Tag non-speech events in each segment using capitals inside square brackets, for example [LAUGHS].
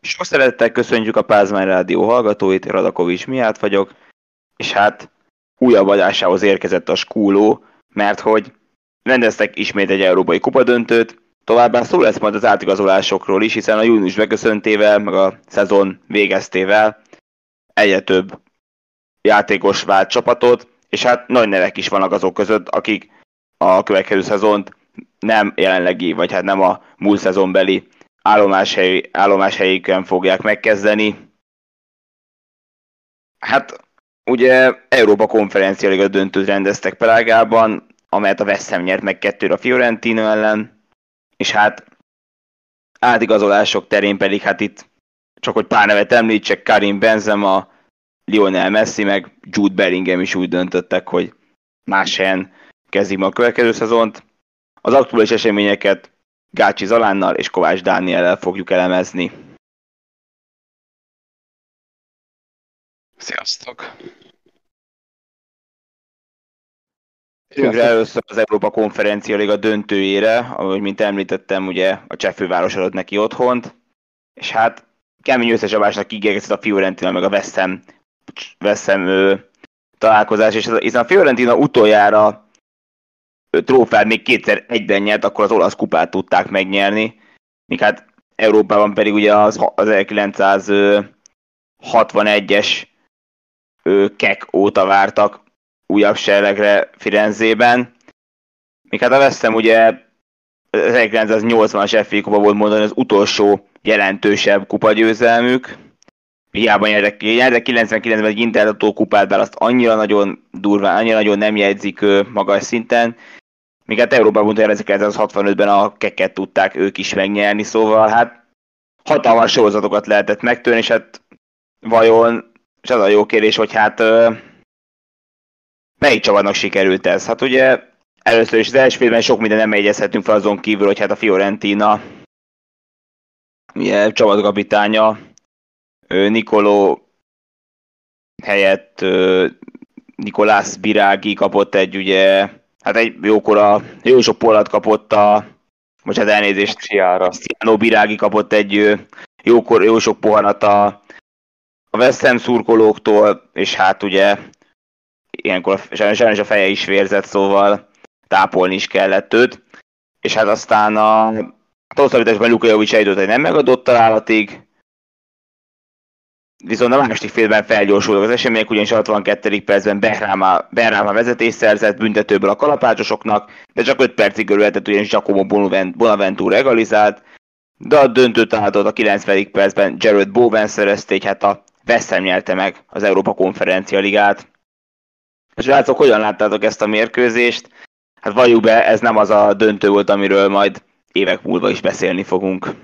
Sok szeretettel köszöntjük a Pázmány Rádió hallgatóit, Radakovics miatt vagyok, és hát újabb adásához érkezett a skúló, mert hogy rendeztek ismét egy európai kupadöntőt, továbbá szó lesz majd az átigazolásokról is, hiszen a június beköszöntével, meg a szezon végeztével egyre több játékos vált csapatot, és hát nagy nevek is vannak azok között, akik a következő szezont nem jelenlegi, vagy hát nem a múlt szezonbeli állomáshely, állomáshelyükön fogják megkezdeni. Hát ugye Európa konferencia liga döntőt rendeztek Prágában, amelyet a West Ham nyert meg kettőre a Fiorentino ellen, és hát átigazolások terén pedig hát itt csak hogy pár nevet említsek, Karim Benzema, Lionel Messi, meg Jude Bellingham is úgy döntöttek, hogy más helyen kezdik a következő szezont. Az aktuális eseményeket Gácsi Zalánnal és Kovács Dániellel fogjuk elemezni. Sziasztok! Tűnre először az Európa Konferencia Liga döntőjére, ahogy mint említettem, ugye a cseh főváros adott neki otthont, és hát kemény összecsapásnak ígérkezett a Fiorentina meg a Ham ő, találkozás, és hiszen a Fiorentina utoljára trófeát még kétszer egyben nyert, akkor az olasz kupát tudták megnyerni, míg hát Európában pedig ugye az, az 1961-es kek óta vártak újabb serlegre Firenzében. Míg hát a veszem ugye 1980-as FA kupa volt mondani az utolsó jelentősebb kupagyőzelmük. Hiába nyertek, nyertek 99-ben egy internettó kupát, bár azt annyira nagyon durván, annyira nagyon nem jegyzik magas szinten. Míg hát Európában mondta 1965-ben a keket tudták ők is megnyerni, szóval hát hatalmas sorozatokat lehetett megtörni, és hát vajon, és az a jó kérdés, hogy hát melyik csapatnak sikerült ez? Hát ugye először is az első félben sok minden nem egyezhetünk fel azon kívül, hogy hát a Fiorentina ugye, csapatkapitánya Nikoló helyett Nikolász Birági kapott egy ugye, hát egy jókora, jó sok polat kapott a, most hát elnézést, Cristiano Birági kapott egy jókor, jó sok pohanat a, a West Ham szurkolóktól, és hát ugye ilyenkor sajnos a feje is vérzett, szóval tápolni is kellett őt. És hát aztán a, a hosszabbításban Luka Jovic eljött egy nem megadott találatig, viszont a második félben felgyorsultak az események, ugyanis 62. percben Behráma, Behráma vezetés szerzett büntetőből a kalapácsosoknak, de csak 5 percig örülhetett, ugyanis Giacomo Bonaventura egalizált, de a döntő találatot a 90. percben Jared Bowen szerezte, így hát a West nyerte meg az Európa Konferencia Ligát. És látszott, hogyan láttátok ezt a mérkőzést? Hát valljuk be, ez nem az a döntő volt, amiről majd évek múlva is beszélni fogunk.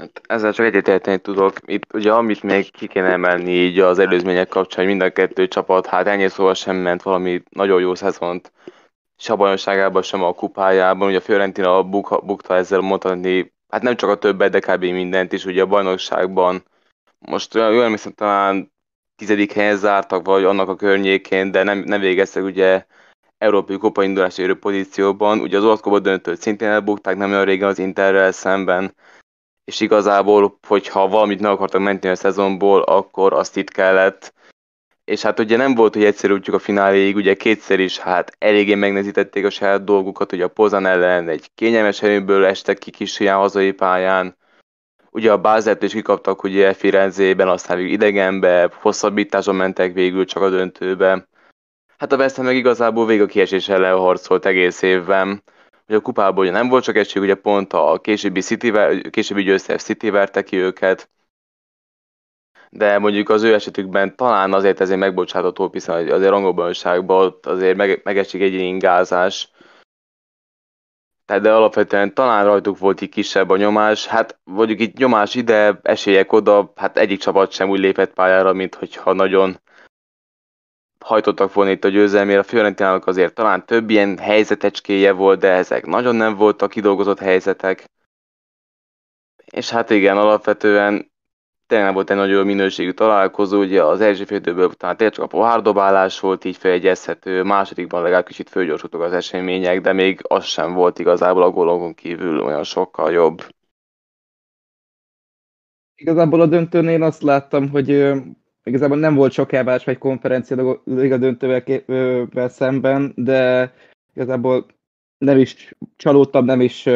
Hát ezzel csak egyetérteni tudok. Itt ugye amit még ki kéne emelni így az előzmények kapcsán, hogy mind a kettő csapat, hát ennyi szóval sem ment valami nagyon jó szezont, se a bajnokságában, sem a kupájában. Ugye a Fiorentina buk, bukta ezzel mondani, hát nem csak a többet, de kb. mindent is. Ugye a bajnokságban most jól emlékszem, talán tizedik helyen zártak, vagy annak a környékén, de nem, nem végeztek ugye Európai Kupa indulási pozícióban. Ugye az olasz döntőt szintén elbukták nem olyan régen az Interrel szemben, és igazából, hogyha valamit meg akartak menteni a szezonból, akkor azt itt kellett. És hát ugye nem volt, hogy egyszerű útjuk a fináléig, ugye kétszer is hát eléggé megnezítették a saját dolgukat, hogy a Pozan ellen egy kényelmes erőből estek ki kis ilyen hazai pályán, Ugye a Bázert is kikaptak ugye Firenzében, aztán végül idegenbe, hosszabbításon mentek végül csak a döntőbe. Hát a West meg igazából végig a kiesés ellen harcolt egész évben. Ugye a kupában ugye nem volt csak egység, ugye pont a későbbi, City, későbbi győztes City verte ki őket, de mondjuk az ő esetükben talán azért ezért megbocsátható, hiszen azért rangobbanságban azért meg, megesik egy ingázás, tehát de alapvetően talán rajtuk volt így kisebb a nyomás, hát mondjuk itt nyomás ide, esélyek oda, hát egyik csapat sem úgy lépett pályára, mint hogyha nagyon hajtottak volna itt a győzelmére. A Fiorentinának azért talán több ilyen helyzetecskéje volt, de ezek nagyon nem voltak kidolgozott helyzetek. És hát igen, alapvetően tényleg volt egy nagyon minőségű találkozó, ugye az első félidőből talán tényleg csak a pohárdobálás volt így feljegyezhető, másodikban legalább kicsit fölgyorsultak az események, de még az sem volt igazából a gólokon kívül olyan sokkal jobb. Igazából a döntőnél azt láttam, hogy igazából nem volt sok elvárás egy konferencia liga döntővel szemben, de igazából nem is csalódtam, nem is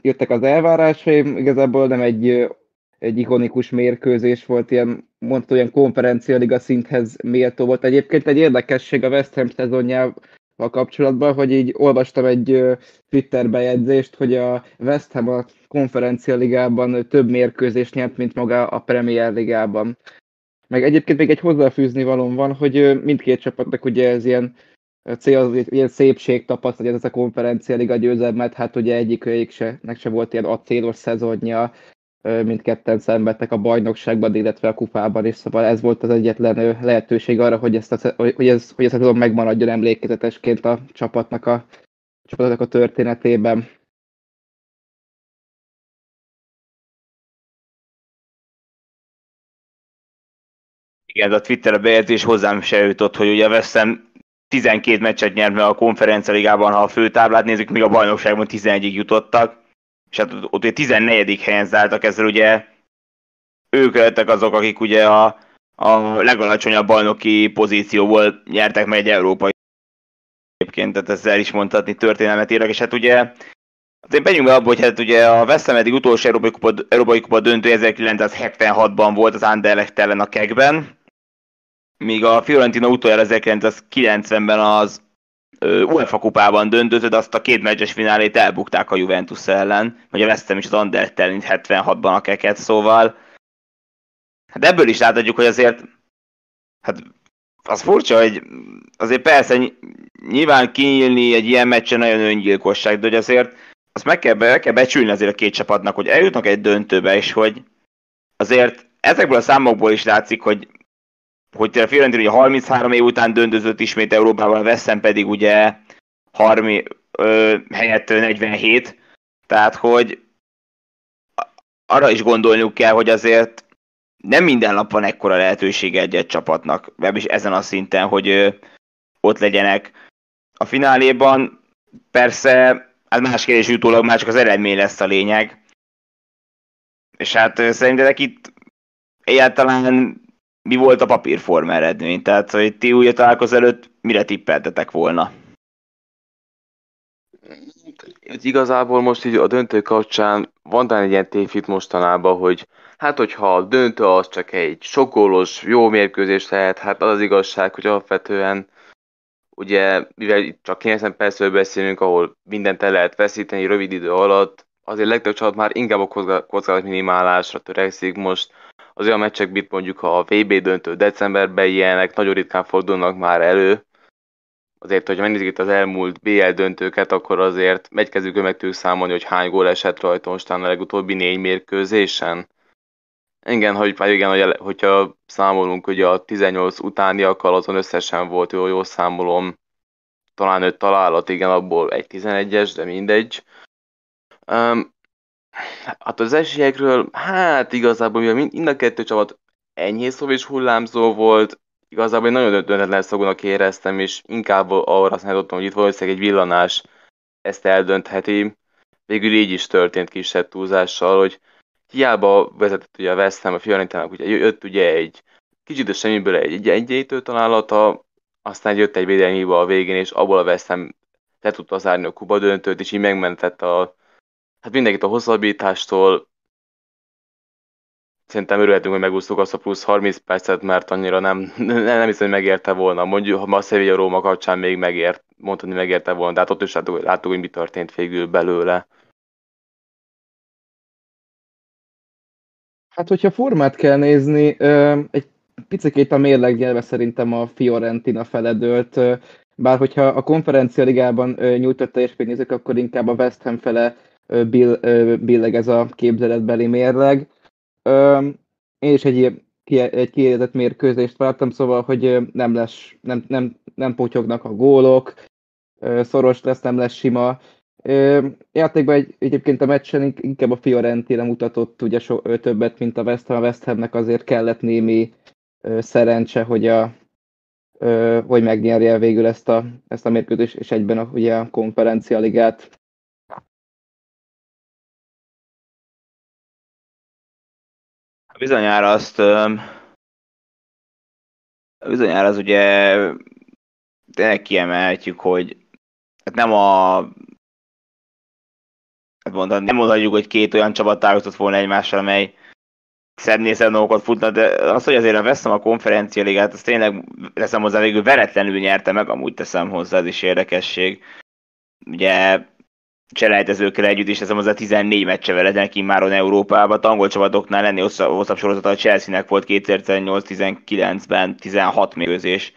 jöttek az elvárásaim. Igazából nem egy, egy ikonikus mérkőzés volt, ilyen, mondta, olyan konferencia szinthez méltó volt. Egyébként egy érdekesség a West Ham szezonjával kapcsolatban, hogy így olvastam egy Twitter bejegyzést, hogy a West Ham a konferencia ligában több mérkőzést nyert, mint maga a Premier ligában. Meg egyébként még egy hozzáfűzni valóm van, hogy mindkét csapatnak ugye ez ilyen cél az ilyen szépség tapasztalja ez a konferencia liga győzelmet, hát ugye egyik se, nek se volt ilyen acélos szezonja, mindketten szenvedtek a bajnokságban, illetve a kupában is, szóval ez volt az egyetlen lehetőség arra, hogy, ezt a, hogy, ez, hogy ez a megmaradjon emlékezetesként a csapatnak a, a csapatnak a történetében. Igen, a Twitter bejegyzés hozzám se jutott, hogy ugye veszem 12 meccset nyert meg a konferencialigában, ha a főtáblát nézzük, még a bajnokságban 11-ig jutottak, és hát ott ugye 14. helyen zártak, ezzel ugye ők lettek azok, akik ugye a, a legalacsonyabb bajnoki pozícióból nyertek meg egy európai egyébként, tehát ezzel is mondhatni történelmet írnak, és hát ugye Azért menjünk be abba, hogy hát ugye a West eddig utolsó Európai Kupa, Európai Kupa döntő 1976-ban volt az Anderlecht ellen a kegben, míg a Fiorentina utoljára 1990-ben az UEFA kupában döntött, azt a két meccses finálét elbukták a Juventus ellen, vagy a Ham is az Anderlecht ellen 76-ban a keket, szóval. Hát ebből is láthatjuk, hogy azért hát az furcsa, hogy azért persze nyilván kinyílni egy ilyen meccsen nagyon öngyilkosság, de hogy azért azt meg kell, meg kell becsülni azért a két csapatnak, hogy eljutnak egy döntőbe, és hogy azért ezekből a számokból is látszik, hogy hogy a Fiorentina ugye 33 év után döntözött ismét Európában, a Veszem pedig ugye 30, ö, helyett 47, tehát hogy arra is gondolniuk kell, hogy azért nem minden nap van ekkora lehetőség egy-egy csapatnak, legalábbis ezen a szinten, hogy ö, ott legyenek a fináléban. Persze, hát más kérdés utólag már csak az eredmény lesz a lényeg. És hát szerintetek itt egyáltalán mi volt a papírforma eredmény? Tehát, hogy ti ugye találkozó előtt mire tippeltetek volna? Igazából most így a döntő kapcsán van egy ilyen tévhit mostanában, hogy hát hogyha a döntő az csak egy sokkolos, jó mérkőzés lehet, hát az az igazság, hogy alapvetően ugye, mivel itt csak 90 percről beszélünk, ahol mindent el lehet veszíteni rövid idő alatt, azért legtöbb csapat már inkább a kockázat minimálásra törekszik most, az olyan meccsek, mint mondjuk a VB döntő decemberben ilyenek, nagyon ritkán fordulnak már elő. Azért, hogy megnézzük itt az elmúlt BL döntőket, akkor azért megy kezükön meg tudjuk számolni, hogy hány gól esett rajta most a legutóbbi négy mérkőzésen. Igen, hogy, igen, hogy, hogyha számolunk, hogy a 18 utániakkal azon összesen volt, jó, jó számolom, talán öt találat, igen, abból egy 11-es, de mindegy. Um, Hát az esélyekről, hát igazából, mivel mind a kettő csapat enyhé szó és hullámzó volt, igazából én nagyon döntetlen szagúnak éreztem, és inkább arra számítottam, hogy itt valószínűleg egy villanás ezt eldöntheti. Végül így is történt kisebb túlzással, hogy hiába vezetett ugye a West Ham a Fiorentinának, ugye jött ugye egy kicsit a semmiből egy egyenlítő találata, aztán jött egy védelmi hiba a végén, és abból a West Ham le tudta zárni a kuba döntőt, és így megmentett a hát mindenkit a hosszabbítástól szerintem örülhetünk, hogy megúsztuk azt a plusz 30 percet, mert annyira nem, nem, [LAUGHS] nem hiszem, hogy megérte volna. Mondjuk, ha a Sevilla Róma kapcsán még megért, mondhatni megérte volna, de hát ott is láttuk, láttuk hogy mi történt végül belőle. Hát, hogyha formát kell nézni, egy picit a mérlegjelve szerintem a Fiorentina feledőlt, bár hogyha a konferencia ligában nyújtott teljesítményt nézek, akkor inkább a West Ham fele bill, billeg ez a képzeletbeli mérleg. Én is egy, egy kiérdett mérkőzést vártam, szóval, hogy nem, lesz, nem, nem, nem potyognak a gólok, szoros lesz, nem lesz sima. Játékban egy, egyébként a meccsen inkább a Fiorentina mutatott ugye so, többet, mint a West Ham. A West Hamnek azért kellett némi szerencse, hogy a, hogy megnyerje végül ezt a, ezt a mérkőzést, és egyben a, ugye a konferencia Bizonyára azt bizonyára az ugye tényleg kiemelhetjük, hogy hát nem a hát mondani, nem mondhatjuk, hogy két olyan csapat találkozott volna egymással, amely szebb nézett futna, de az, hogy azért veszem a konferencia ligát, az tényleg teszem hozzá végül veretlenül nyerte meg, amúgy teszem hozzá, ez is érdekesség. Ugye cselejtezőkkel együtt is teszem hozzá 14 meccse veretlenek immáron Európában, a angol csapatoknál lenni hosszabb sorozata a Chelsea-nek volt 2018-19-ben 16 mérkőzés.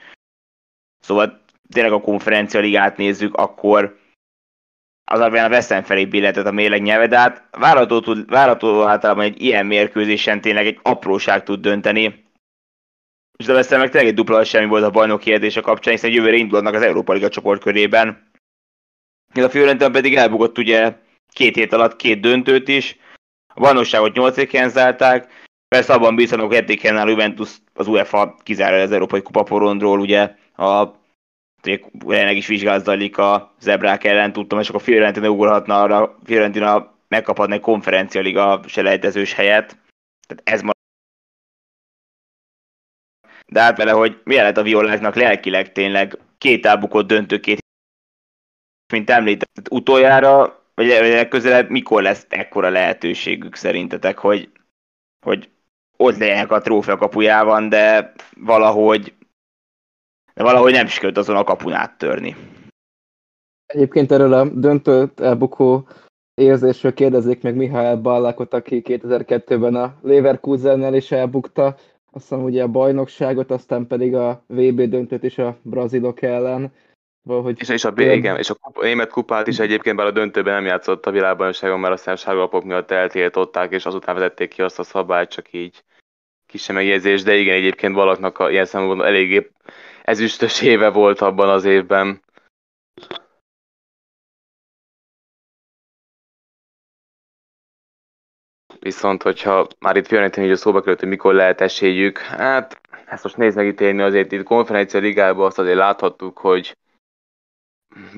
Szóval tényleg a konferencia ligát nézzük, akkor az alapján a West felé billetett a mérleg nyelve, de hát várható, tud, várható általában egy ilyen mérkőzésen tényleg egy apróság tud dönteni. És a West meg tényleg egy dupla semmi volt a bajnoki kérdése kapcsán, hiszen jövőre indulnak az Európa Liga csoportkörében. Ez a Fiorentina pedig elbukott ugye két hét alatt két döntőt is, a bajnokságot nyolcéken zárták, persze abban bízhatok, eddig a Juventus az UEFA kizárja az Európai Kupa porondról, ugye a jelenleg is vizsgálat a zebrák ellen, tudtam, és akkor Fiorentina ugorhatna arra, Fiorentina megkaphatna egy konferencialiga selejtezős helyet. Tehát ez ma de hát vele, hogy milyen lett a violáknak lelkileg tényleg két elbukott döntő, két mint említett, utoljára, vagy legközelebb mikor lesz ekkora lehetőségük szerintetek, hogy, hogy ott legyenek a trófea kapujában, de valahogy de valahogy nem sikerült azon a kapun áttörni. Egyébként erről a döntőt elbukó érzésről kérdezik meg Mihály Ballakot, aki 2002-ben a Leverkusennel is elbukta, aztán ugye a bajnokságot, aztán pedig a VB döntőt is a brazilok ellen. Valahogy és, és a, igen, és a kupa, német kupát is egyébként, bár a döntőben nem játszott a világbajnokságon, mert aztán sárgalapok miatt eltiltották, és azután vezették ki azt a szabályt, csak így kisebb megjegyzés, de igen, egyébként valaknak a, ilyen szempontból eléggé ezüstös éve volt abban az évben. Viszont, hogyha már itt Fiorentina így a szóba került, hogy mikor lehet esélyük, hát ezt most nézd megítélni azért itt konferencia ligában azt azért láthattuk, hogy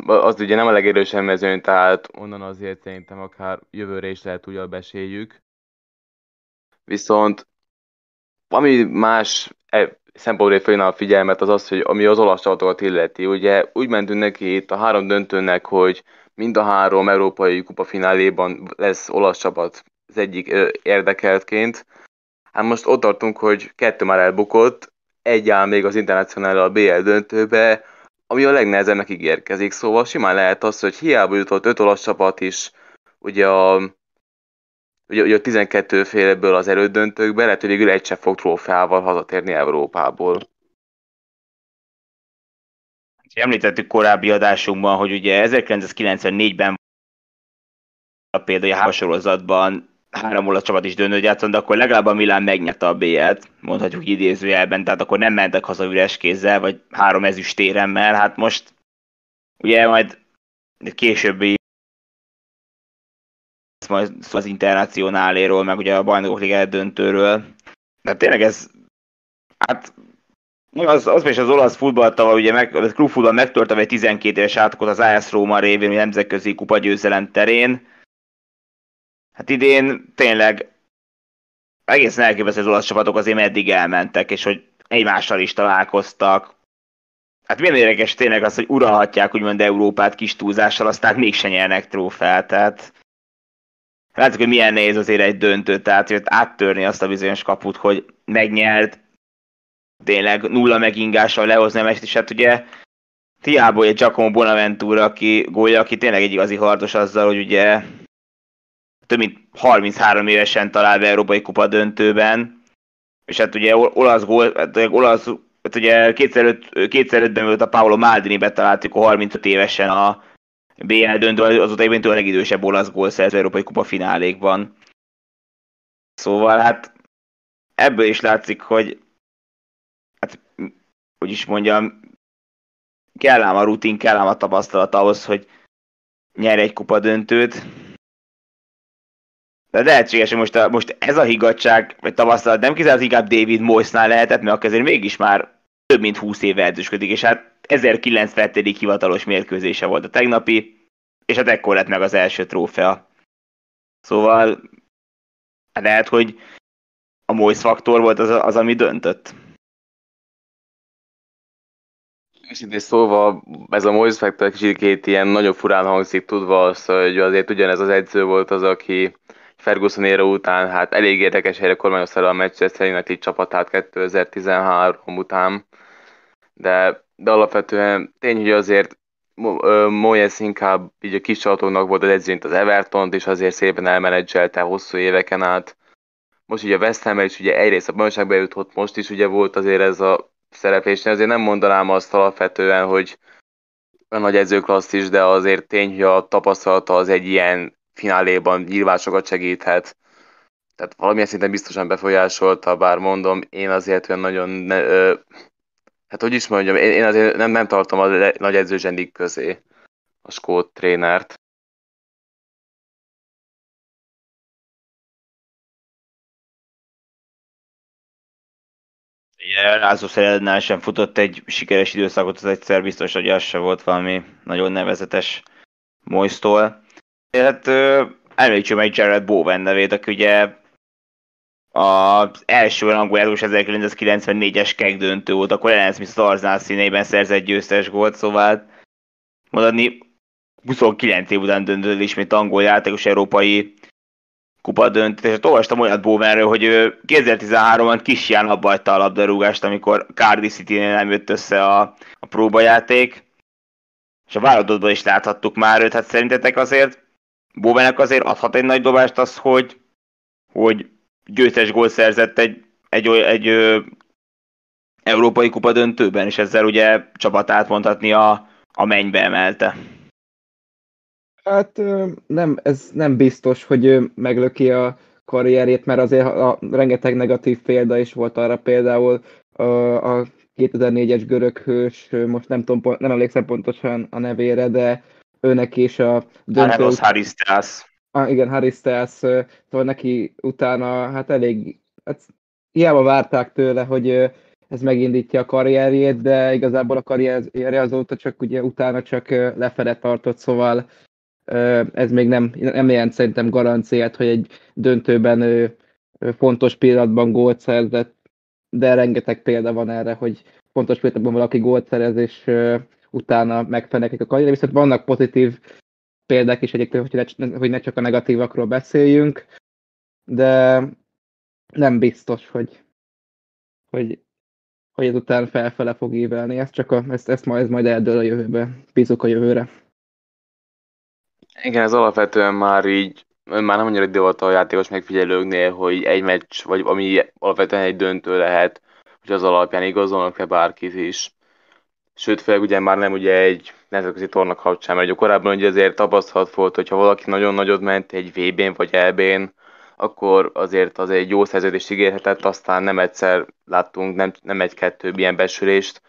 az ugye nem a legerősebb mezőn, tehát onnan azért szerintem akár jövőre is lehet újabb esélyük. Viszont ami más e, szempontból fölhívna a figyelmet az az, hogy ami az olasz csapatokat illeti. Ugye úgy mentünk neki itt a három döntőnek, hogy mind a három európai kupa fináléban lesz olasz csapat az egyik érdekeltként. Hát most ott tartunk, hogy kettő már elbukott, egy áll még az internacionál a BL döntőbe, ami a legnehezebbnek ígérkezik. Szóval simán lehet az, hogy hiába jutott öt olasz csapat is, ugye a ugye, ugye a 12 féleből az elődöntőkbe, lehet, hogy egy se fog trófeával hazatérni Európából. Említettük korábbi adásunkban, hogy ugye 1994-ben például a sorozatban három olasz csapat is döntőt játszott, de akkor legalább a Milán megnyerte a BL-t, mondhatjuk idézőjelben, tehát akkor nem mentek haza üres kézzel, vagy három ezüstéremmel, hát most ugye majd későbbi majd az internacionáléról, meg ugye a bajnokok liga döntőről. De tényleg ez, hát az, az is az olasz futball tavaly, ugye meg, a klubfutball megtörte egy 12 éves átokot az AS Róma révén, a nemzetközi kupa győzelem terén. Hát idén tényleg egészen elképesztő az olasz csapatok azért meddig elmentek, és hogy egymással is találkoztak. Hát milyen érdekes tényleg az, hogy uralhatják úgymond Európát kis túlzással, aztán mégsem nyernek trófeát, tehát Látjuk, hogy milyen nehéz azért egy döntő, tehát hogy áttörni azt a bizonyos kaput, hogy megnyert, tényleg nulla megingással lehozni a meccs, és hát ugye Tiából egy Giacomo Bonaventura, aki gólja, aki tényleg egy igazi harcos azzal, hogy ugye több mint 33 évesen talál be Európai Kupa döntőben, és hát ugye olasz gól, hát olasz, hát ugye kétszer, öt, kétszer ötben volt a Paolo Maldini betaláltuk a 35 évesen a BL döntő, azóta éventől a legidősebb olasz gólszerző Európai Kupa finálékban. Szóval hát ebből is látszik, hogy hát, hogy is mondjam, kell ám a rutin, kell ám a tapasztalat ahhoz, hogy nyer egy kupa döntőt. De lehetséges, hogy most, a, most ez a higgadság, vagy tapasztalat nem kizárt inkább David Moyesnál lehetett, mert azért mégis már több mint 20 éve edzősködik, és hát 1097. hivatalos mérkőzése volt a tegnapi, és hát ekkor lett meg az első trófea. Szóval lehet, hogy a Moise faktor volt az, az, ami döntött. Őszintén szóval ez a Moise Factor kicsit ilyen nagyon furán hangzik, tudva azt, hogy azért ugyanez az edző volt az, aki Ferguson éra után hát elég érdekes helyre kormányozta a Manchester United csapatát 2013 után, de, de alapvetően tény, hogy azért Moyes inkább így a kis csapatoknak volt az edzőnt az everton és azért szépen elmenedzselte hosszú éveken át. Most ugye a West ham is ugye egyrészt a bajnokságba jutott, most is ugye volt azért ez a szereplés, azért nem mondanám azt alapvetően, hogy a nagy edzőklassz is, de azért tény, hogy a tapasztalata az egy ilyen fináléban nyilván sokat segíthet. Tehát valamilyen szinten biztosan befolyásolta, bár mondom, én azért olyan nagyon, ne, ö, hát hogy is mondjam, én, én azért nem, nem tartom a le, nagy edzőzsendik közé a skót trénert. Igen, Lázó Szerednál sem futott egy sikeres időszakot, az egyszer biztos, hogy az se volt valami nagyon nevezetes Moistól. Hát említsük meg Jared Bowen nevét, aki ugye az első angol erős 1994-es keg döntő volt, akkor Ellen Smith az Arsenal szerzett győztes gólt, szóval mondani 29 év után döntött ismét angol játékos európai kupa döntött, és hát olvastam olyat Bowenről, hogy 2013-ban kis Ján abba a labdarúgást, amikor Cardiff city nem jött össze a, a próbajáték, és a válogatottban is láthattuk már őt, hát szerintetek azért Bowenek azért adhat egy nagy dobást az, hogy, hogy győztes gól szerzett egy, egy, egy, egy Európai Kupa döntőben, és ezzel ugye csapatát mondhatni a, a mennybe emelte. Hát nem, ez nem biztos, hogy meglöki a karrierjét, mert azért a rengeteg negatív példa is volt arra például a, a 2004-es görög hős, most nem, tudom, nem emlékszem pontosan a nevére, de őnek is a döntő... Az Harisztász. Ah, igen, Harisztász, szóval neki utána hát elég, hát hiába várták tőle, hogy ez megindítja a karrierjét, de igazából a karrierje azóta csak ugye utána csak lefele tartott, szóval ez még nem, nem jelent szerintem garanciát, hogy egy döntőben fontos pillanatban gólt szerzett, de rengeteg példa van erre, hogy fontos pillanatban valaki gólt szerez, és utána megfenekik a karrier, viszont vannak pozitív példák is egyébként, hogy ne, hogy ne csak a negatívakról beszéljünk, de nem biztos, hogy, hogy, hogy ezután felfele fog ívelni. Ez csak a, ezt, ezt majd, ez majd eldől a jövőbe. Bízunk a jövőre. Igen, ez alapvetően már így, már nem annyira volt a játékos megfigyelőknél, hogy egy meccs, vagy ami alapvetően egy döntő lehet, hogy az alapján igazolnak-e bárkit is. Sőt, főleg ugye már nem ugye egy nemzetközi torna kapcsán, mert ugye korábban ugye azért tapasztalat volt, hogyha valaki nagyon nagyot ment egy VB-n vagy EB-n, akkor azért az egy jó szerződést ígérhetett, aztán nem egyszer láttunk, nem, nem egy-kettő ilyen besülést.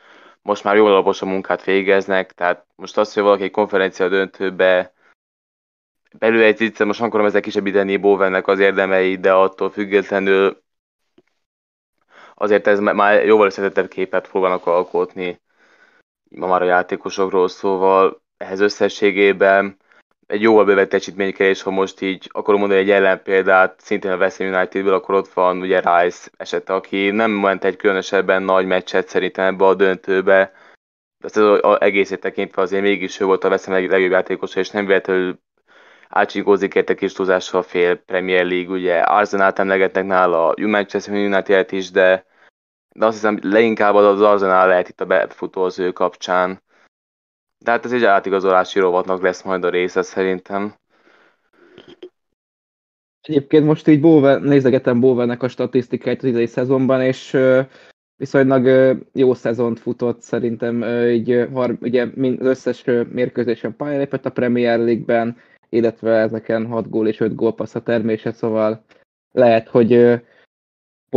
Most már jól alapos a munkát végeznek, tehát most az, hogy valaki egy konferencia döntőbe belül egy egyszer most akarom ezzel kisebbíteni Bowennek az érdemeit, de attól függetlenül azért ez már jóval összetettebb képet fognak alkotni ma már a játékosokról, szóval ehhez összességében egy jóval bővett teljesítménykelés, ha most így akarom mondani egy ellenpéldát, szintén a West Ham Unitedből, akkor ott van ugye Rice esete, aki nem ment egy különösebben nagy meccset szerintem ebbe a döntőbe, de ezt az egészét tekintve azért mégis ő volt a West Ham legjobb játékosa, és nem véletlenül átsikózik érte kis túlzással fél Premier League, ugye Arsenal-t emlegetnek nála, Manchester United is, de de azt hiszem leginkább az Arsenal lehet itt a befutó az ő kapcsán. De hát ez egy átigazolási rovatnak lesz majd a része szerintem. Egyébként most így Bowen, nézegetem Bowennek a statisztikáit az idei szezonban, és viszonylag jó szezont futott szerintem, így ugye az összes mérkőzésen pályálépett a Premier League-ben, illetve ezeken 6 gól és 5 gólpassz a termése, szóval lehet, hogy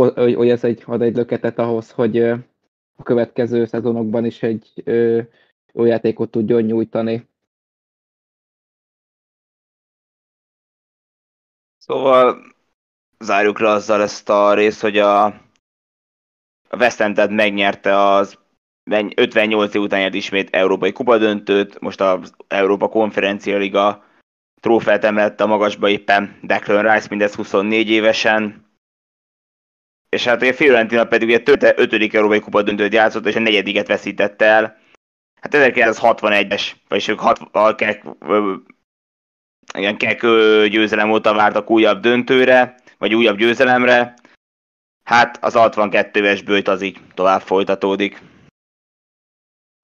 hogy, ez egy, ad egy löketet ahhoz, hogy a következő szezonokban is egy jó játékot tudjon nyújtani. Szóval zárjuk le azzal ezt a részt, hogy a, a West Ham megnyerte az 58 év után ismét Európai Kupa döntőt, most az Európa Konferencia Liga trófeát emelette a magasba éppen Declan Rice mindez 24 évesen, és hát a Fiorentina pedig ugye tölte ötödik európai kupa döntőt játszott, és a negyediket veszítette el. Hát 1961-es, vagyis ők 60, kek, igen, kek győzelem óta vártak újabb döntőre, vagy újabb győzelemre. Hát az 62-es bőjt az így tovább folytatódik.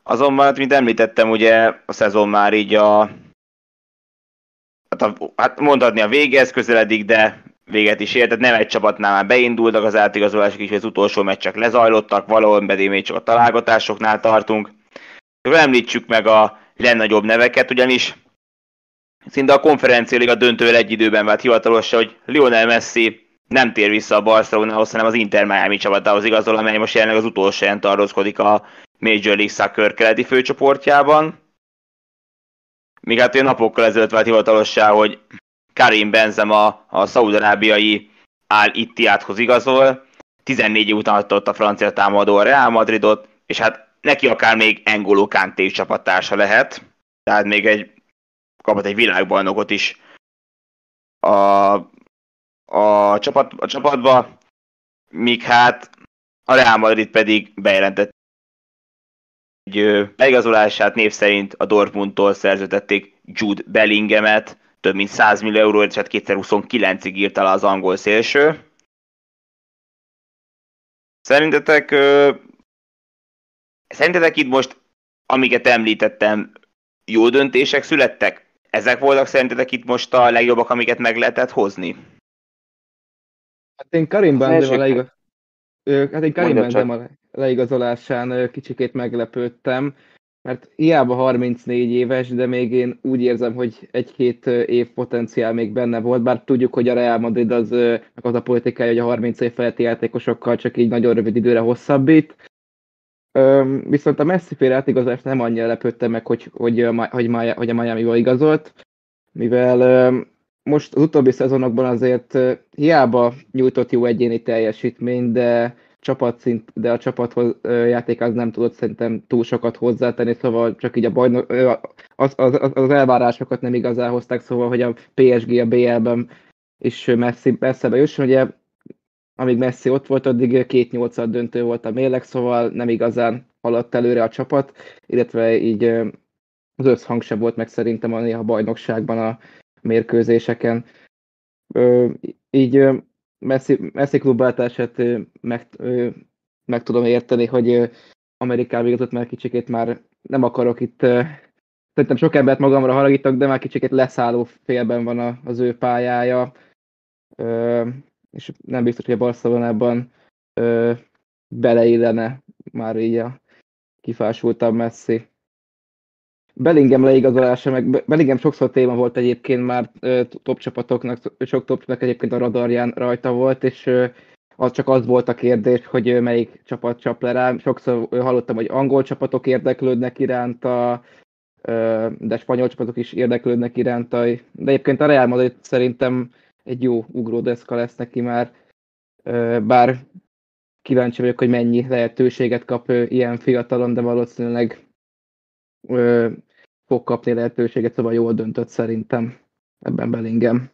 Azonban, hát, mint említettem, ugye a szezon már így a hát, a, hát mondhatni a végez közeledik, de véget is ért, tehát nem egy csapatnál már beindultak az átigazolások is, az utolsó meccsek lezajlottak, valahol pedig még csak a találgatásoknál tartunk. Említsük meg a legnagyobb neveket, ugyanis szinte a konferencia a döntővel egy időben vált hivatalosan, hogy Lionel Messi nem tér vissza a Barcelonához, hanem az Inter Miami csapatához igazol, amely most jelenleg az utolsó helyen tartózkodik a Major League Soccer keleti főcsoportjában. Míg hát olyan napokkal ezelőtt vált hivatalossá, hogy Karim Benzema a szaudarábiai Al Ittihadhoz igazol, 14 év után adott a francia támadó a Real Madridot, és hát neki akár még Engolo Kanté csapattársa lehet, tehát még egy kapott egy világbajnokot is a, a, csapat, a csapatba, míg hát a Real Madrid pedig bejelentett egy beigazolását név szerint a Dortmundtól szerződtették Jude Bellinghamet, több mint 100 millió euróért, és hát 2029-ig írt el az angol szélső. Szerintetek, ö, szerintetek itt most, amiket említettem, jó döntések születtek? Ezek voltak szerintetek itt most a legjobbak, amiket meg lehetett hozni? Hát én Karim Benzema leigaz... hát én Karim Benzema leigazolásán kicsikét meglepődtem mert hiába 34 éves, de még én úgy érzem, hogy egy-két év potenciál még benne volt, bár tudjuk, hogy a Real Madrid az, az a politikája, hogy a 30 év feletti játékosokkal csak így nagyon rövid időre hosszabbít. Viszont a Messi fél átigazás nem annyira lepődtem meg, hogy, hogy, hogy, hogy a Miami-val igazolt, mivel most az utóbbi szezonokban azért hiába nyújtott jó egyéni teljesítmény, de csapatszint, de a csapathoz játékához nem tudott szerintem túl sokat hozzátenni, szóval csak így a bajnok, az, az, az elvárásokat nem igazán hozták, szóval, hogy a PSG a BL-ben is messzi, messzebe jusson, ugye amíg Messi ott volt, addig két nyolcad döntő volt a mérleg, szóval nem igazán haladt előre a csapat, illetve így az összhang sem volt meg szerintem a néha bajnokságban a mérkőzéseken. Így Messi, Messi meg, meg tudom érteni, hogy Amerikában igazott, mert kicsikét már nem akarok itt, szerintem sok embert magamra haragítok, de már kicsikét leszálló félben van az ő pályája, és nem biztos, hogy a Barcelonában beleillene már így a kifásultabb Messi. Bellingham leigazolása, meg Bellingham sokszor téma volt egyébként már top csapatoknak, sok top csapatnak egyébként a radarján rajta volt, és az csak az volt a kérdés, hogy melyik csapat csap le rá. Sokszor hallottam, hogy angol csapatok érdeklődnek iránta, de spanyol csapatok is érdeklődnek iránta. De egyébként a Real Madrid szerintem egy jó ugródeszka lesz neki már, bár kíváncsi vagyok, hogy mennyi lehetőséget kap ilyen fiatalon, de valószínűleg ö, fog kapni lehetőséget, szóval jól döntött szerintem ebben Bellingham.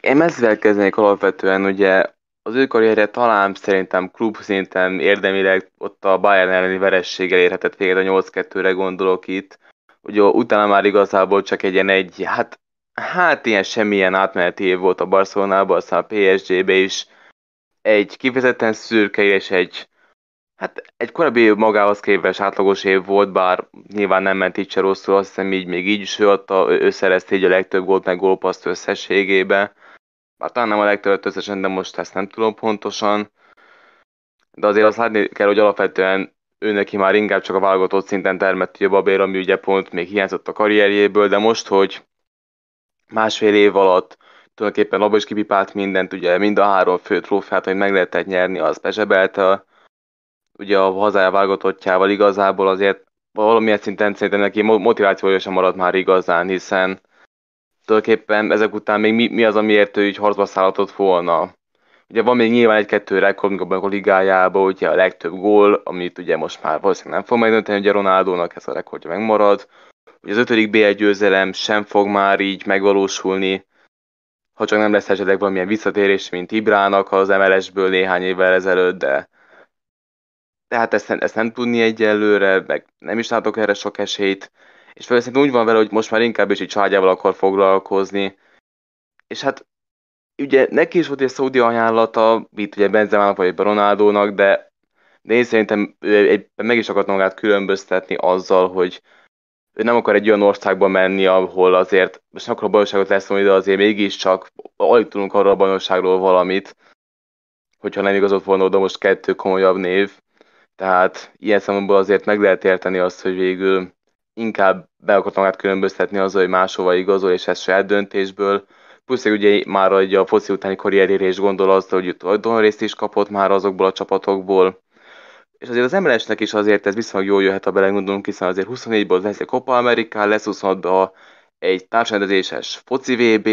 Én ezzel kezdenék alapvetően, ugye az ő karrierje talán szerintem klub szinten érdemileg ott a Bayern elleni verességgel érhetett véget a 8-2-re gondolok itt. Ugye utána már igazából csak egy ilyen egy, hát, hát ilyen semmilyen átmeneti év volt a Barcelonában, aztán a PSG-be is egy kifejezetten szürke és egy Hát egy korábbi magához képest átlagos év volt, bár nyilván nem ment így se rosszul, azt hiszem így még így is ő adta, ő így a legtöbb gólt meg gólpaszt összességébe. Bár talán nem a legtöbbet összesen, de most ezt nem tudom pontosan. De azért azt látni kell, hogy alapvetően ő neki már inkább csak a válogatott szinten termett a babér, ami ugye pont még hiányzott a karrierjéből, de most, hogy másfél év alatt tulajdonképpen abban is kipipált mindent, ugye mind a három fő trófeát, hogy meg lehetett nyerni, az bezsebelte ugye a hazája válogatottjával igazából azért valamilyen szinten szerintem neki motivációja sem maradt már igazán, hiszen tulajdonképpen ezek után még mi, mi az, amiért ő így harcba szállhatott volna. Ugye van még nyilván egy-kettő rekord a ligájában, ugye a legtöbb gól, amit ugye most már valószínűleg nem fog megdönteni, ugye Ronaldónak ez a rekordja megmarad. Ugye az ötödik BL győzelem sem fog már így megvalósulni, ha csak nem lesz esetleg valamilyen visszatérés, mint Ibrának az MLS-ből néhány évvel ezelőtt, de tehát ezt, ezt nem tudni egyelőre, meg nem is látok erre sok esélyt, és szerintem úgy van vele, hogy most már inkább is egy családjával akar foglalkozni, és hát ugye neki is volt egy szaudi ajánlata, itt ugye Benzemának vagy Ronaldónak, de, de én szerintem egy, meg is akart magát különböztetni azzal, hogy ő nem akar egy olyan országba menni, ahol azért, most nem akarok bajnokságot lesz, de azért mégiscsak alig tudunk arról a bajnokságról valamit, hogyha nem igazolt volna oda most kettő komolyabb név. Tehát ilyen szempontból azért meg lehet érteni azt, hogy végül inkább be akart magát különböztetni azzal, hogy máshova igazol, és ez saját döntésből. Plusz ugye már a foci utáni karrierére is gondol azt, hogy tulajdonrészt is kapott már azokból a csapatokból. És azért az MLS-nek is azért ez viszonylag jól jöhet, ha belegondolunk, hiszen azért 24-ból lesz egy Copa America, lesz 26 egy társrendezéses foci VB,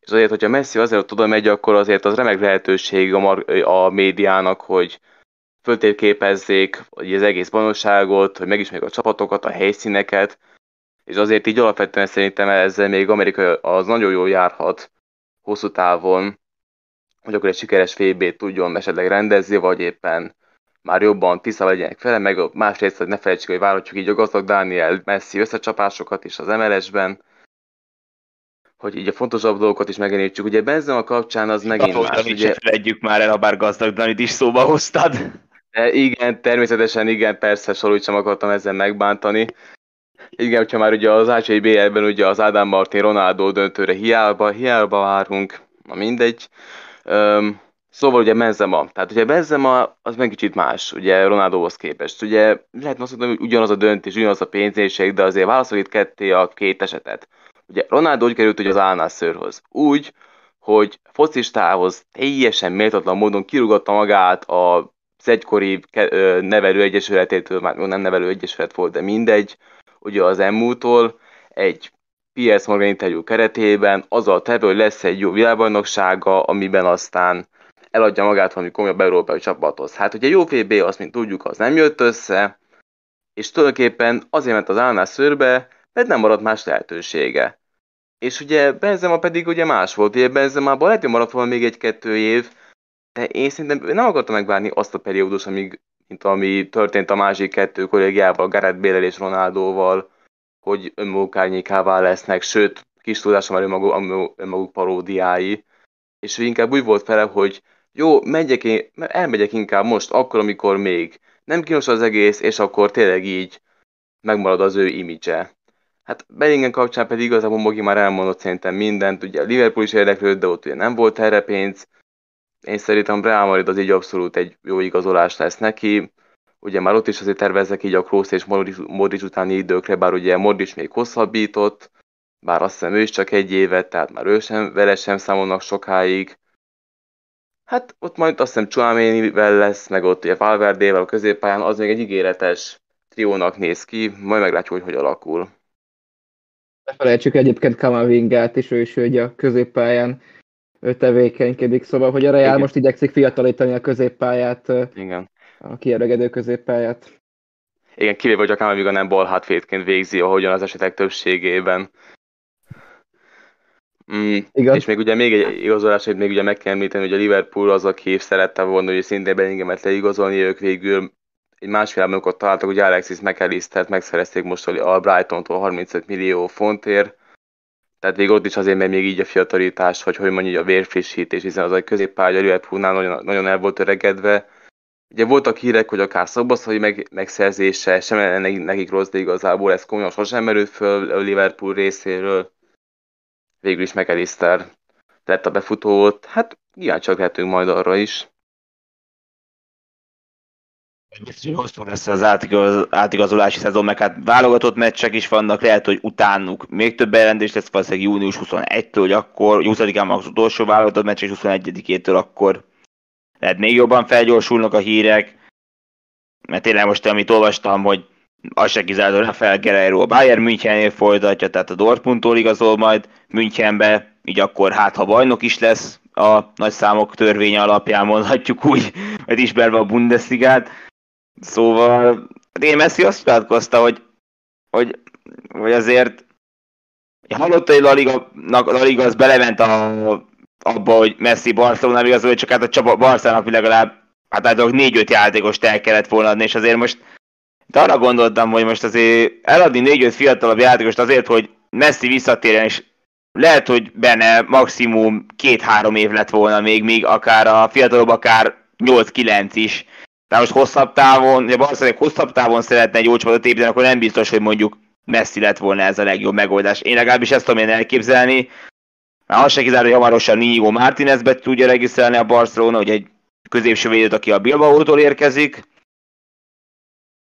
és azért, hogyha Messi azért oda megy, akkor azért az remek lehetőség a, mar- a médiának, hogy föltérképezzék hogy az egész bajnokságot, hogy megismerjék a csapatokat, a helyszíneket, és azért így alapvetően szerintem ezzel még Amerika az nagyon jól járhat hosszú távon, hogy akkor egy sikeres VB-t tudjon esetleg rendezni, vagy éppen már jobban tiszta legyenek fele, meg másrészt, hogy ne felejtsük, hogy várhatjuk így a gazdag Daniel Messi összecsapásokat is az MLS-ben, hogy így a fontosabb dolgokat is megemlítsük. Ugye Benzema kapcsán az megint Kapott, más. Ugye... felejtjük már el, ha bár gazdag Danit is szóba hoztad. De igen, természetesen igen, persze, Salut sem akartam ezzel megbántani. Igen, hogyha már ugye az ACBL-ben ugye az Ádám Martin Ronaldo döntőre hiába, hiába várunk, na mindegy. Um, Szóval ugye Benzema, tehát ugye Benzema az meg kicsit más, ugye Ronaldohoz képest. Ugye lehet azt mondani, hogy ugyanaz a döntés, ugyanaz a pénzéség, de azért válaszol itt ketté a két esetet. Ugye Ronaldo úgy került ugye az Álnászörhoz. Úgy, hogy focistához teljesen méltatlan módon kirúgatta magát a egykori nevelőegyesületétől, már nem nevelőegyesület volt, de mindegy, ugye az EMU-tól egy PS Morgan interjú keretében azzal tevő, hogy lesz egy jó világbajnoksága, amiben aztán eladja magát valami komolyabb európai csapathoz. Hát ugye jó VB, azt mint tudjuk, az nem jött össze, és tulajdonképpen azért ment az állnál szőrbe, mert nem maradt más lehetősége. És ugye Benzema pedig ugye más volt, ugye Benzemában lehet, hogy maradt volna még egy-kettő év, én szerintem nem akartam megvárni azt a periódus, amíg, mint ami történt a másik kettő kollégiával, Gareth Bale és Ronaldóval, hogy önmunkárnyékává lesznek, sőt, kis tudásom önmaguk, önmaguk paródiái, és ő inkább úgy volt fele, hogy jó, megyek én, elmegyek inkább most, akkor, amikor még nem kínos az egész, és akkor tényleg így megmarad az ő imidzse. Hát Bellingen kapcsán pedig igazából Mogi már elmondott szerintem mindent, ugye Liverpool is érdeklődött, de ott ugye nem volt erre pénz. Én szerintem Real Madrid az így abszolút egy jó igazolás lesz neki. Ugye már ott is azért tervezek így a Kroos és Modric utáni időkre, bár ugye Modric még hosszabbított, bár azt hiszem ő is csak egy évet, tehát már ő sem, vele sem számolnak sokáig. Hát ott majd azt hiszem Csuaménivel lesz, meg ott ugye Valverdével a középpályán, az még egy ígéretes triónak néz ki, majd meglátjuk, hogy hogy alakul. Ne felejtsük egyébként Kamavingát is, ő is hogy a középpályán ő tevékenykedik, szóval, hogy a Real Igen. most igyekszik fiatalítani a középpályát, Igen. a kiöregedő középpályát. Igen, kivéve, hogy a Kamavinga nem bal hátvédként végzi, ahogyan az esetek többségében. Mm, És még ugye még egy igazolás, hogy még ugye meg kell említeni, hogy a Liverpool az, aki szerette volna, hogy szintén Bellingemet leigazolni, ők végül egy másfél amikor találtak, hogy Alexis McAllistert megszerezték most a Brighton-tól 35 millió fontért, tehát végül ott is azért, mert még így a fiatalítás, vagy hogy mondjuk a vérfrissítés, hiszen az a középpálya Liverpoolnál nagyon, nagyon el volt öregedve. Ugye voltak hírek, hogy akár Szobaszai meg, megszerzése sem nekik rossz, de igazából ez komolyan sosem merült föl a Liverpool részéről végül is McAllister lett a befutó Hát csak lehetünk majd arra is. Hosszú lesz az átigaz, átigazolási szezon, meg hát válogatott meccsek is vannak, lehet, hogy utánuk még több bejelentés lesz, valószínűleg június 21-től, hogy akkor, 20-án az utolsó válogatott meccs, és 21-től akkor lehet még jobban felgyorsulnak a hírek, mert tényleg most, amit olvastam, hogy az se kizárt, hogy Rafael Guerrero a Bayern Münchennél folytatja, tehát a Dortmundtól igazol majd Münchenbe, így akkor hát ha bajnok is lesz a nagy számok törvénye alapján mondhatjuk úgy, hogy ismerve a Bundesligát. Szóval én Messi azt nyilatkozta, hogy, hogy, hogy azért hallotta, hogy La Liga, La Liga az belement a abba, hogy Messi Barcelona igazol, csak hát a csapa Barcelonának legalább hát általában négy-öt játékost el kellett volna adni, és azért most de arra gondoltam, hogy most azért eladni négy-öt fiatalabb játékost azért, hogy Messi visszatérjen, és lehet, hogy benne maximum két-három év lett volna még, még akár a fiatalabb, akár 8-9 is. De most hosszabb távon, ha valószínűleg hosszabb távon szeretne egy jó építeni, akkor nem biztos, hogy mondjuk Messi lett volna ez a legjobb megoldás. Én legalábbis ezt tudom én elképzelni. Már azt se kizár, hogy hamarosan Nigo Martinezbe tudja regisztrálni a Barcelona, hogy egy középső védőt, aki a Bilbao-tól érkezik.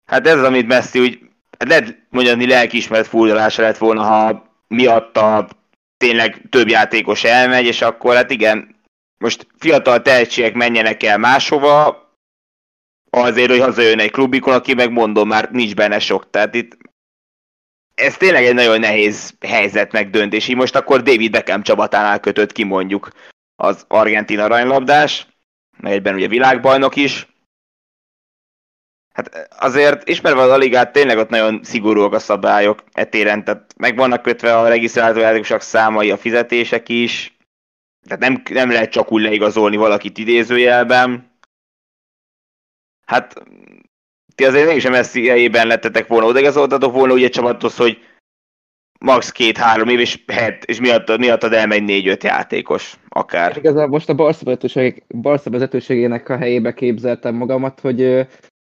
Hát ez az, amit Messi úgy, hát lehet mondani lelkiismeret furdalása lett volna, ha miatta tényleg több játékos elmegy, és akkor hát igen, most fiatal tehetségek menjenek el máshova, azért, hogy hazajön egy klubikon, aki megmondom, már nincs benne sok. Tehát itt ez tényleg egy nagyon nehéz helyzet megdöntés. Így most akkor David Beckham csapatánál kötött ki mondjuk az argentin aranylabdás, meg egyben ugye világbajnok is. Hát azért ismerve a ligát, tényleg ott nagyon szigorúak a szabályok etéren, tehát meg vannak kötve a regisztrálható játékosok számai, a fizetések is, tehát nem, nem lehet csak úgy leigazolni valakit idézőjelben. Hát ti azért mégis Messi helyében lettetek volna, odaigazoltatok volna ugye csapathoz, hogy max. két-három év, és, het, és miattad, miattad elmegy négy-öt játékos, akár. Igazából most a Barca, vezetőség, Barca vezetőségének a helyébe képzeltem magamat, hogy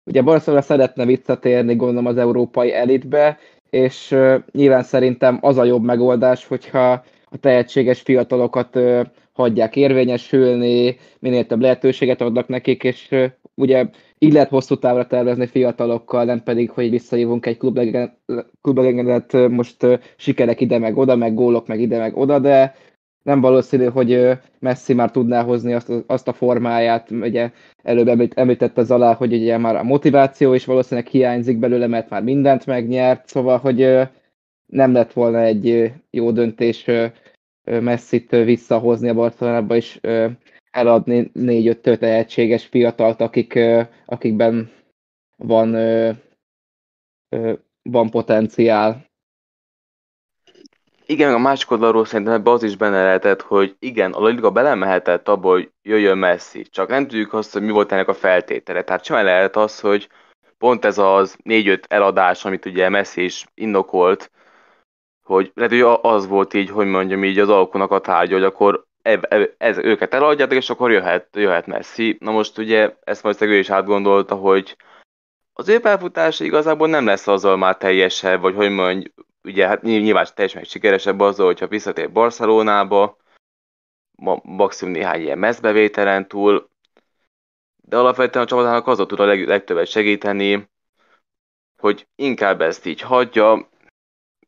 ugye Barcelona szeretne visszatérni, gondolom, az európai elitbe, és nyilván szerintem az a jobb megoldás, hogyha a tehetséges fiatalokat hagyják érvényesülni, minél több lehetőséget adnak nekik, és ugye így lehet hosszú távra tervezni fiatalokkal, nem pedig, hogy visszahívunk egy klublegendet, most sikerek ide meg oda, meg gólok meg ide meg oda, de nem valószínű, hogy Messi már tudná hozni azt, azt a formáját, ugye előbb említette Zalá, hogy ugye már a motiváció is valószínűleg hiányzik belőle, mert már mindent megnyert, szóval, hogy nem lett volna egy jó döntés Messi-t visszahozni a Barcelonába, és eladni négy-öt tehetséges fiatalt, akik, akikben van, van potenciál. Igen, a másik oldalról szerintem ebbe az is benne lehetett, hogy igen, a Liga belemehetett abba, hogy jöjjön Messi, csak nem tudjuk azt, hogy mi volt ennek a feltétele. Tehát sem lehet az, hogy pont ez az négy-öt eladás, amit ugye Messi is indokolt, hogy lehet, hogy az volt így, hogy mondjam így az alkunak a tárgya, hogy akkor ez, őket eladjátok, és akkor jöhet, jöhet Messi. Na most ugye ezt majd ő is átgondolta, hogy az ő felfutása igazából nem lesz azzal már teljesebb, vagy hogy mondj, ugye hát nyilván teljesen sikeresebb azzal, hogyha visszatér Barcelonába, maximum néhány ilyen messzbevételen túl, de alapvetően a csapatának az tud a leg, legtöbbet segíteni, hogy inkább ezt így hagyja,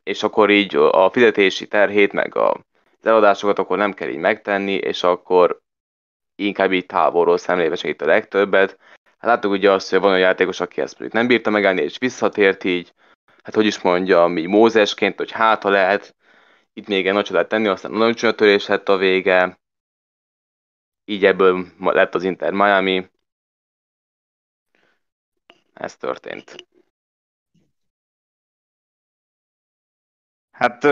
és akkor így a fizetési terhét, meg a eladásokat akkor nem kell így megtenni, és akkor inkább így távolról szemlébe segít a legtöbbet. Hát láttuk ugye azt, hogy van olyan játékos, aki ezt mondjuk nem bírta megállni, és visszatért így, hát hogy is mondja, mi Mózesként, hogy hát ha lehet itt még egy nagy csodát tenni, aztán nagyon csúnya törés lett a vége, így ebből lett az Inter Miami. Ez történt. Hát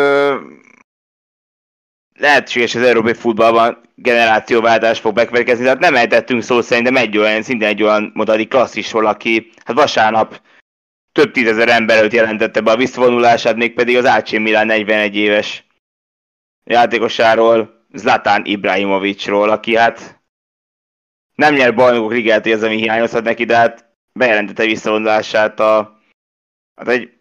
lehetséges az európai futballban generációváltás fog bekövetkezni, tehát nem ejtettünk szó szerintem egy olyan, szintén egy olyan modali klasszisról, aki hát vasárnap több tízezer ember előtt jelentette be a visszavonulását, mégpedig az AC Milan 41 éves játékosáról, Zlatán Ibrahimovicsról, aki hát nem nyer bajnokok ligát, hogy ez ami hiányozhat neki, de hát bejelentette visszavonulását a hát egy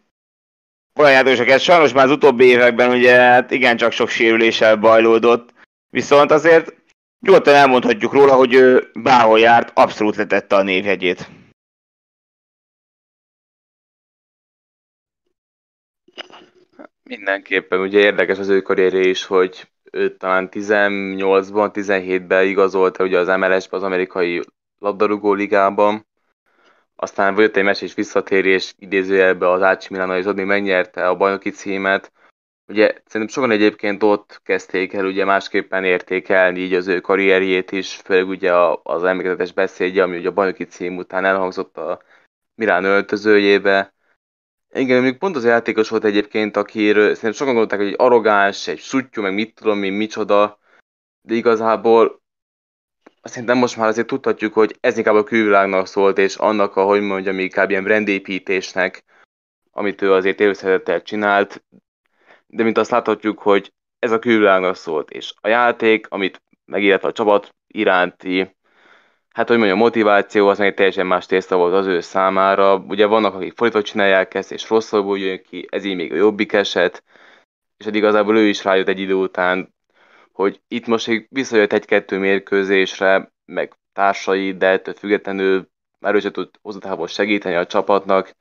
olyan játékosok, sajnos már az utóbbi években ugye hát igencsak sok sérüléssel bajlódott, viszont azért nyugodtan elmondhatjuk róla, hogy ő bárhol járt, abszolút letette a névhegyét. Mindenképpen ugye érdekes az ő karrierje is, hogy ő talán 18-ban, 17-ben igazolta ugye az MLS-be, az amerikai labdarúgó ligában, aztán volt egy mesés visszatérés idézőjelbe az Ácsi Milano, és Zodni megnyerte a bajnoki címet. Ugye szerintem sokan egyébként ott kezdték el ugye másképpen értékelni így az ő karrierjét is, főleg ugye az emlékezetes beszédje, ami ugye a bajnoki cím után elhangzott a Milán öltözőjébe. Igen, még pont az játékos volt egyébként, akiről szerintem sokan gondolták, hogy egy arrogáns, egy sutyú, meg mit tudom én, micsoda, de igazából szerintem most már azért tudhatjuk, hogy ez inkább a külvilágnak szólt, és annak a, hogy mondjam, inkább ilyen brandépítésnek, amit ő azért évszerettel csinált, de mint azt láthatjuk, hogy ez a külvilágnak szólt, és a játék, amit megilletve a csapat iránti, hát hogy mondjam, motiváció az egy teljesen más tészta volt az ő számára. Ugye vannak, akik fordítva csinálják ezt, és rosszabbul jön ki, ez így még a jobbik eset, és hát igazából ő is rájött egy idő után, hogy itt most még visszajött egy-kettő mérkőzésre, meg társai, de ettől függetlenül már ő sem tud hozzátávol segíteni a csapatnak,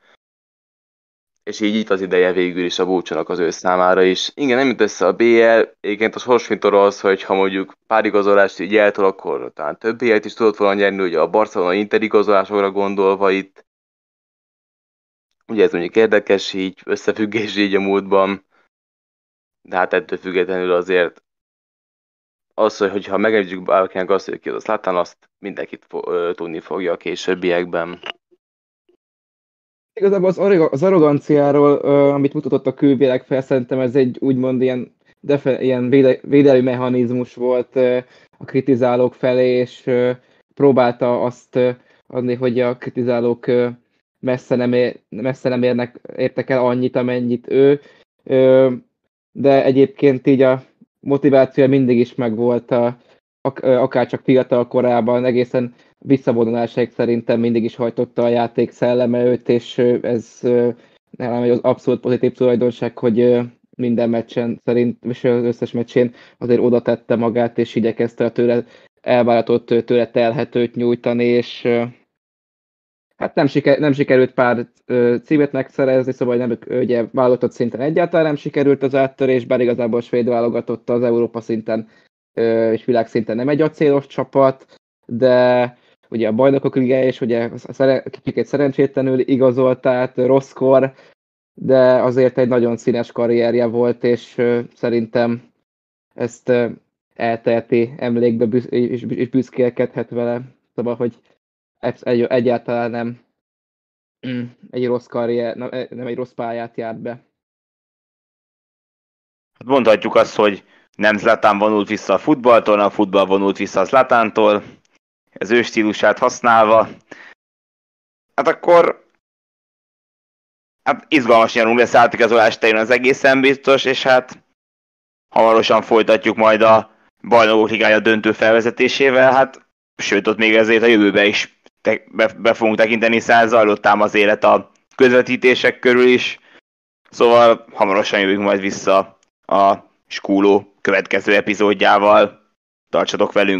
és így itt az ideje végül is a búcsúnak az ő számára is. Igen, nem jut össze a BL, egyébként a sorsfintor az, hogy ha mondjuk pár igazolást így eltol, akkor talán több bl is tudott volna nyerni, ugye a Barcelona Inter igazolásokra gondolva itt. Ugye ez mondjuk érdekes így, összefüggés így a múltban, de hát ettől függetlenül azért az, hogy ha megemlítjük bárkinek azt, hogy ki az Zlatan, azt mindenkit fo- tudni fogja a későbbiekben. Igazából az, az arroganciáról, amit mutatott a külvilág fel, szerintem ez egy úgymond ilyen, defe, ilyen védelmi mechanizmus volt a kritizálók felé, és próbálta azt adni, hogy a kritizálók messze nem, ér, messze nem érnek, értek el annyit, amennyit ő, de egyébként így a motivációja mindig is megvolt, a, akár csak fiatal korában, egészen visszavonulásaik szerintem mindig is hajtotta a játék szelleme őt, és ez nálam egy abszolút pozitív tulajdonság, hogy minden meccsen szerint, és az összes meccsén azért oda tette magát, és igyekezte a tőle elváratott tőle telhetőt nyújtani, és hát nem, siker, nem sikerült pár címet megszerezni, szóval nem, ugye válogatott szinten egyáltalán nem sikerült az áttörés, bár igazából a svéd válogatott az Európa szinten és világszinten nem egy acélos csapat, de ugye a bajnokok liga és ugye kicsit szerencsétlenül igazolt, tehát rosszkor, de azért egy nagyon színes karrierje volt, és szerintem ezt elteheti emlékbe és büszkélkedhet vele. Szóval, hogy egy, egyáltalán nem mm, egy rossz karrier, nem egy rossz pályát járt be. Hát mondhatjuk azt, hogy nem Zlatán vonult vissza a futballtól, a futball vonult vissza a Zlatántól, az ő stílusát használva. Hát akkor hát izgalmas nyarunk lesz átigazolás terén az egészen biztos, és hát hamarosan folytatjuk majd a bajnokok ligája döntő felvezetésével, hát sőt ott még ezért a jövőbe is te, be, be fogunk tekinteni, hiszen zajlott ám az élet a közvetítések körül is, szóval hamarosan jövünk majd vissza a skúló következő epizódjával. Tartsatok velünk!